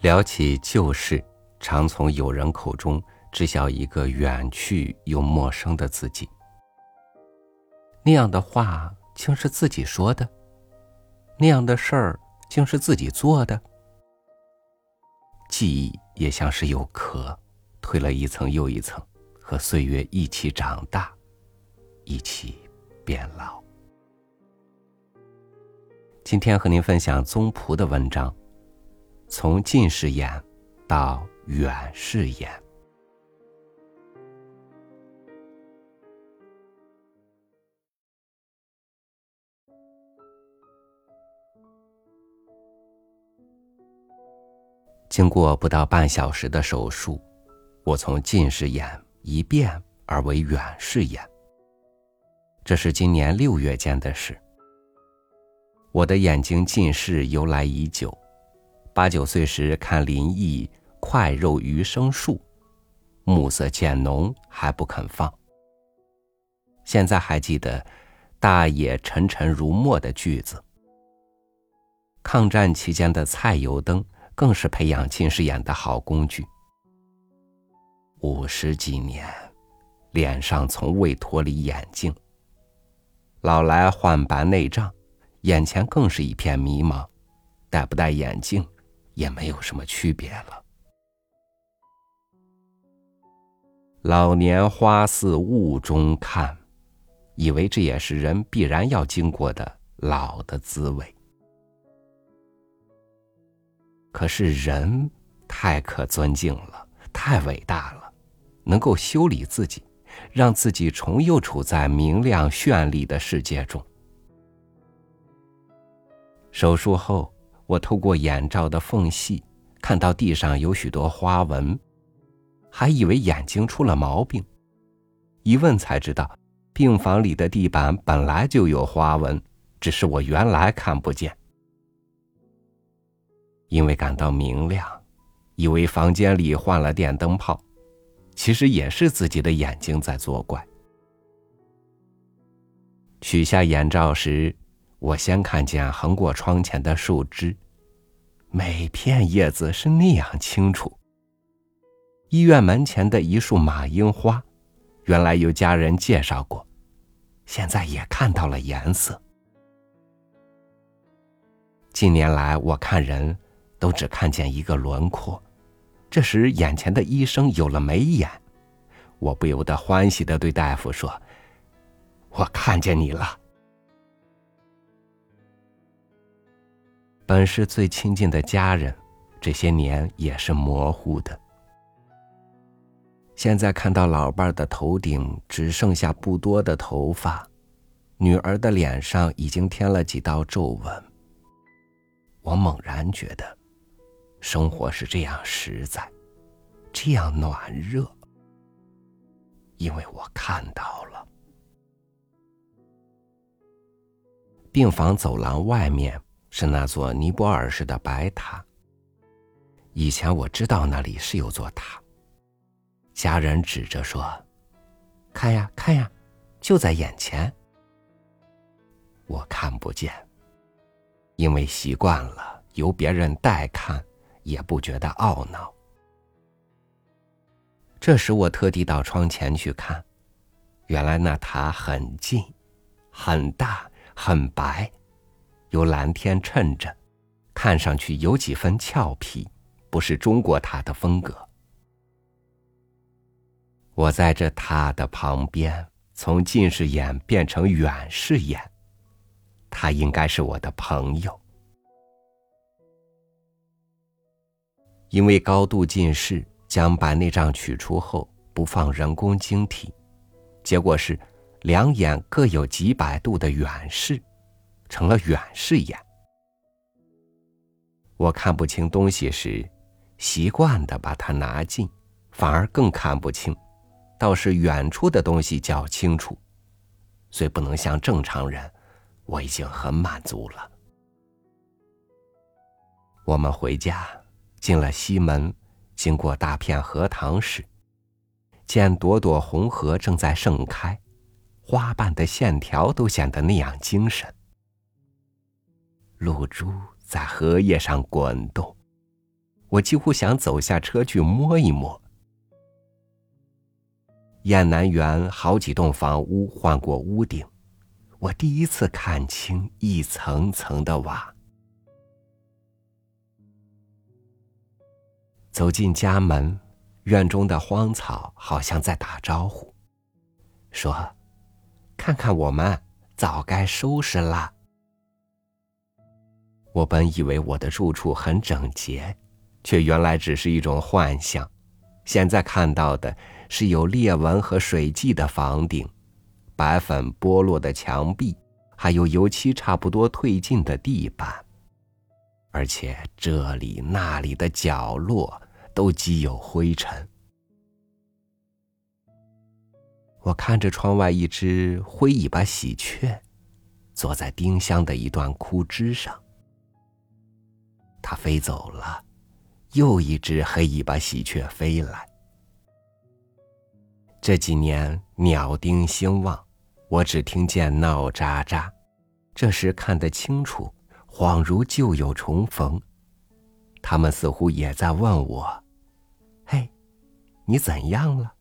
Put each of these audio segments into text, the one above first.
聊起旧事，常从友人口中知晓一个远去又陌生的自己。那样的话竟是自己说的，那样的事儿竟是自己做的。记忆也像是有壳，褪了一层又一层，和岁月一起长大，一起变老。今天和您分享宗璞的文章。从近视眼到远视眼，经过不到半小时的手术，我从近视眼一变而为远视眼。这是今年六月间的事。我的眼睛近视由来已久。八九岁时看林毅《快肉余生树》，暮色渐浓还不肯放。现在还记得“大野沉沉如墨”的句子。抗战期间的菜油灯更是培养近视眼的好工具。五十几年，脸上从未脱离眼镜。老来换白内障，眼前更是一片迷茫，戴不戴眼镜？也没有什么区别了。老年花似雾中看，以为这也是人必然要经过的老的滋味。可是人太可尊敬了，太伟大了，能够修理自己，让自己重又处在明亮绚丽的世界中。手术后。我透过眼罩的缝隙，看到地上有许多花纹，还以为眼睛出了毛病。一问才知道，病房里的地板本来就有花纹，只是我原来看不见。因为感到明亮，以为房间里换了电灯泡，其实也是自己的眼睛在作怪。取下眼罩时。我先看见横过窗前的树枝，每片叶子是那样清楚。医院门前的一束马樱花，原来有家人介绍过，现在也看到了颜色。近年来，我看人都只看见一个轮廓，这时眼前的医生有了眉眼，我不由得欢喜的对大夫说：“我看见你了。”本是最亲近的家人，这些年也是模糊的。现在看到老伴儿的头顶只剩下不多的头发，女儿的脸上已经添了几道皱纹。我猛然觉得，生活是这样实在，这样暖热，因为我看到了病房走廊外面。是那座尼泊尔式的白塔。以前我知道那里是有座塔。家人指着说：“看呀，看呀，就在眼前。”我看不见，因为习惯了，由别人代看，也不觉得懊恼。这时我特地到窗前去看，原来那塔很近，很大，很白。由蓝天衬着，看上去有几分俏皮，不是中国塔的风格。我在这塔的旁边，从近视眼变成远视眼，他应该是我的朋友。因为高度近视，将白内障取出后不放人工晶体，结果是两眼各有几百度的远视。成了远视眼。我看不清东西时，习惯的把它拿近，反而更看不清；倒是远处的东西较清楚。虽不能像正常人，我已经很满足了。我们回家，进了西门，经过大片荷塘时，见朵朵红荷正在盛开，花瓣的线条都显得那样精神。露珠在荷叶上滚动，我几乎想走下车去摸一摸。雁南园好几栋房屋换过屋顶，我第一次看清一层层的瓦。走进家门，院中的荒草好像在打招呼，说：“看看我们，早该收拾了。”我本以为我的住处很整洁，却原来只是一种幻象。现在看到的是有裂纹和水迹的房顶，白粉剥落的墙壁，还有油漆差不多褪尽的地板，而且这里那里的角落都积有灰尘。我看着窗外一只灰尾巴喜鹊，坐在丁香的一段枯枝上。它飞走了，又一只黑尾巴喜鹊飞来。这几年鸟丁兴旺，我只听见闹喳喳，这时看得清楚，恍如旧友重逢。他们似乎也在问我：“嘿，你怎样了？”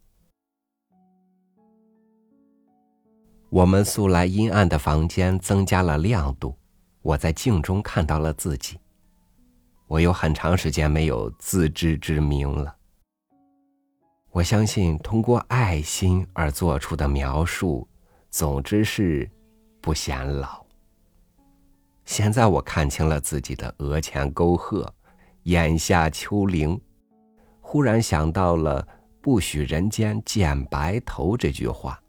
我们素来阴暗的房间增加了亮度，我在镜中看到了自己。我有很长时间没有自知之明了。我相信通过爱心而做出的描述，总之是不显老。现在我看清了自己的额前沟壑，眼下丘陵，忽然想到了“不许人间见白头”这句话。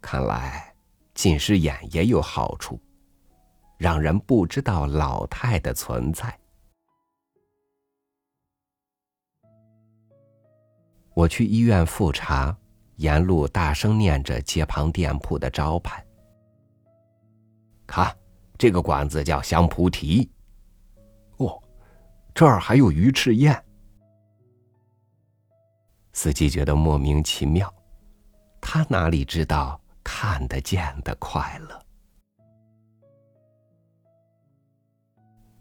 看来近视眼也有好处。让人不知道老太的存在。我去医院复查，沿路大声念着街旁店铺的招牌。看，这个馆子叫香菩提。哦，这儿还有鱼翅宴。司机觉得莫名其妙，他哪里知道看得见的快乐？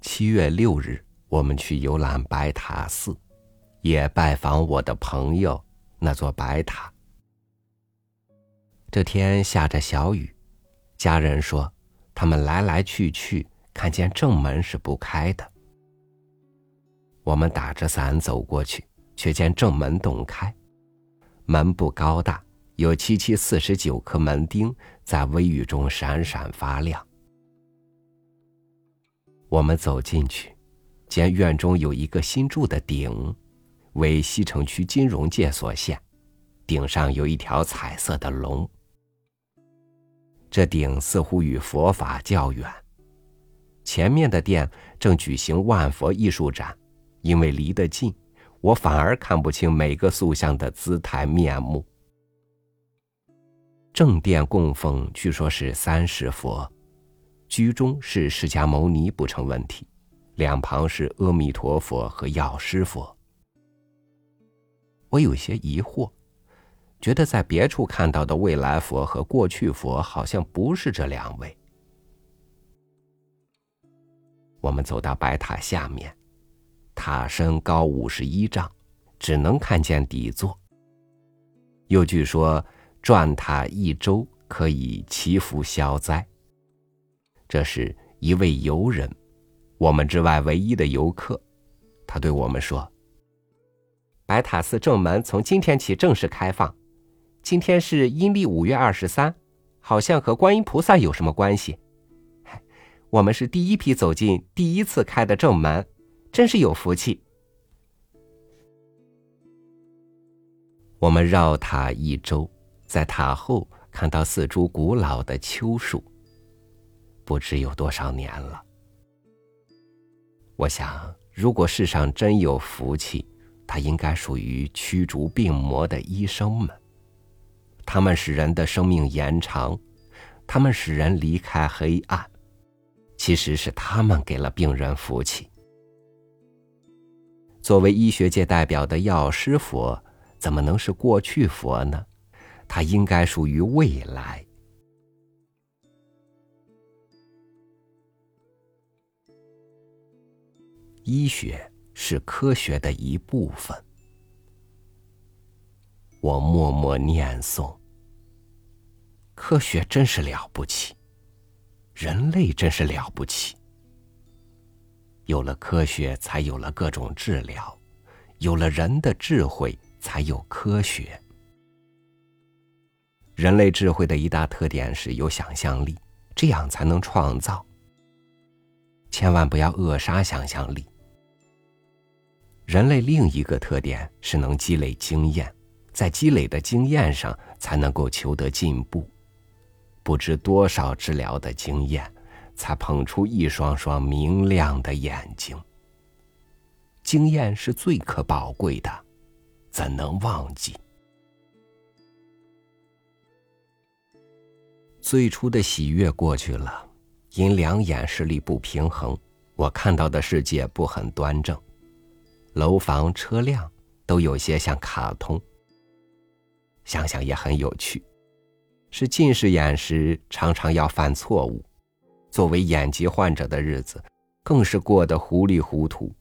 七月六日，我们去游览白塔寺，也拜访我的朋友那座白塔。这天下着小雨，家人说他们来来去去，看见正门是不开的。我们打着伞走过去，却见正门洞开，门不高大，有七七四十九颗门钉在微雨中闪闪发亮。我们走进去，见院中有一个新筑的顶，为西城区金融界所限。顶上有一条彩色的龙。这顶似乎与佛法较远。前面的店正举行万佛艺术展，因为离得近，我反而看不清每个塑像的姿态面目。正殿供奉据说是三世佛。居中是释迦牟尼不成问题，两旁是阿弥陀佛和药师佛。我有些疑惑，觉得在别处看到的未来佛和过去佛好像不是这两位。我们走到白塔下面，塔身高五十一丈，只能看见底座。又据说转塔一周可以祈福消灾。这是一位游人，我们之外唯一的游客。他对我们说：“白塔寺正门从今天起正式开放。今天是阴历五月二十三，好像和观音菩萨有什么关系？我们是第一批走进、第一次开的正门，真是有福气。”我们绕塔一周，在塔后看到四株古老的秋树。不知有多少年了。我想，如果世上真有福气，它应该属于驱逐病魔的医生们。他们使人的生命延长，他们使人离开黑暗。其实是他们给了病人福气。作为医学界代表的药师佛，怎么能是过去佛呢？他应该属于未来。医学是科学的一部分。我默默念诵：科学真是了不起，人类真是了不起。有了科学，才有了各种治疗；有了人的智慧，才有科学。人类智慧的一大特点是有想象力，这样才能创造。千万不要扼杀想象力。人类另一个特点是能积累经验。在积累的经验上，才能够求得进步。不知多少治疗的经验，才捧出一双双明亮的眼睛。经验是最可宝贵的，怎能忘记？最初的喜悦过去了，因两眼视力不平衡，我看到的世界不很端正，楼房、车辆都有些像卡通。想想也很有趣，是近视眼时常常要犯错误，作为眼疾患者的日子，更是过得糊里糊涂。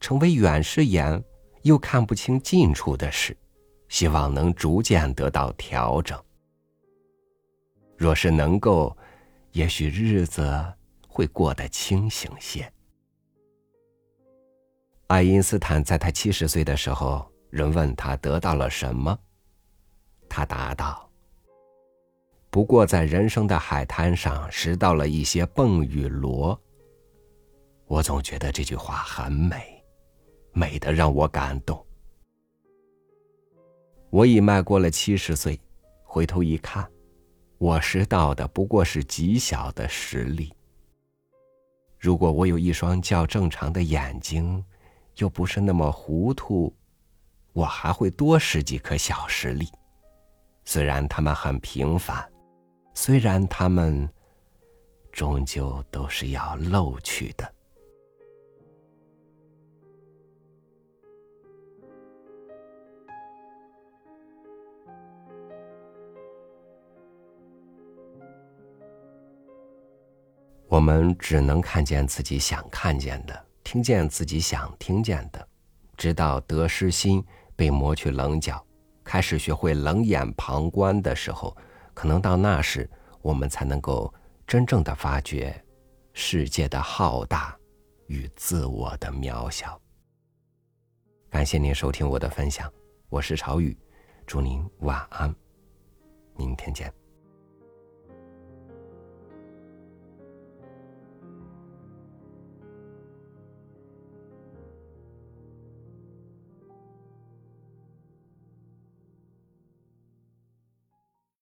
成为远视眼，又看不清近处的事，希望能逐渐得到调整。若是能够，也许日子会过得清醒些。爱因斯坦在他七十岁的时候，人问他得到了什么。他答道：“不过在人生的海滩上拾到了一些蚌与螺。”我总觉得这句话很美，美的让我感动。我已迈过了七十岁，回头一看，我拾到的不过是极小的实力。如果我有一双较正常的眼睛，又不是那么糊涂，我还会多拾几颗小石粒。虽然他们很平凡，虽然他们终究都是要漏去的。我们只能看见自己想看见的，听见自己想听见的，直到得失心被磨去棱角。开始学会冷眼旁观的时候，可能到那时，我们才能够真正的发觉世界的浩大与自我的渺小。感谢您收听我的分享，我是朝雨，祝您晚安，明天见。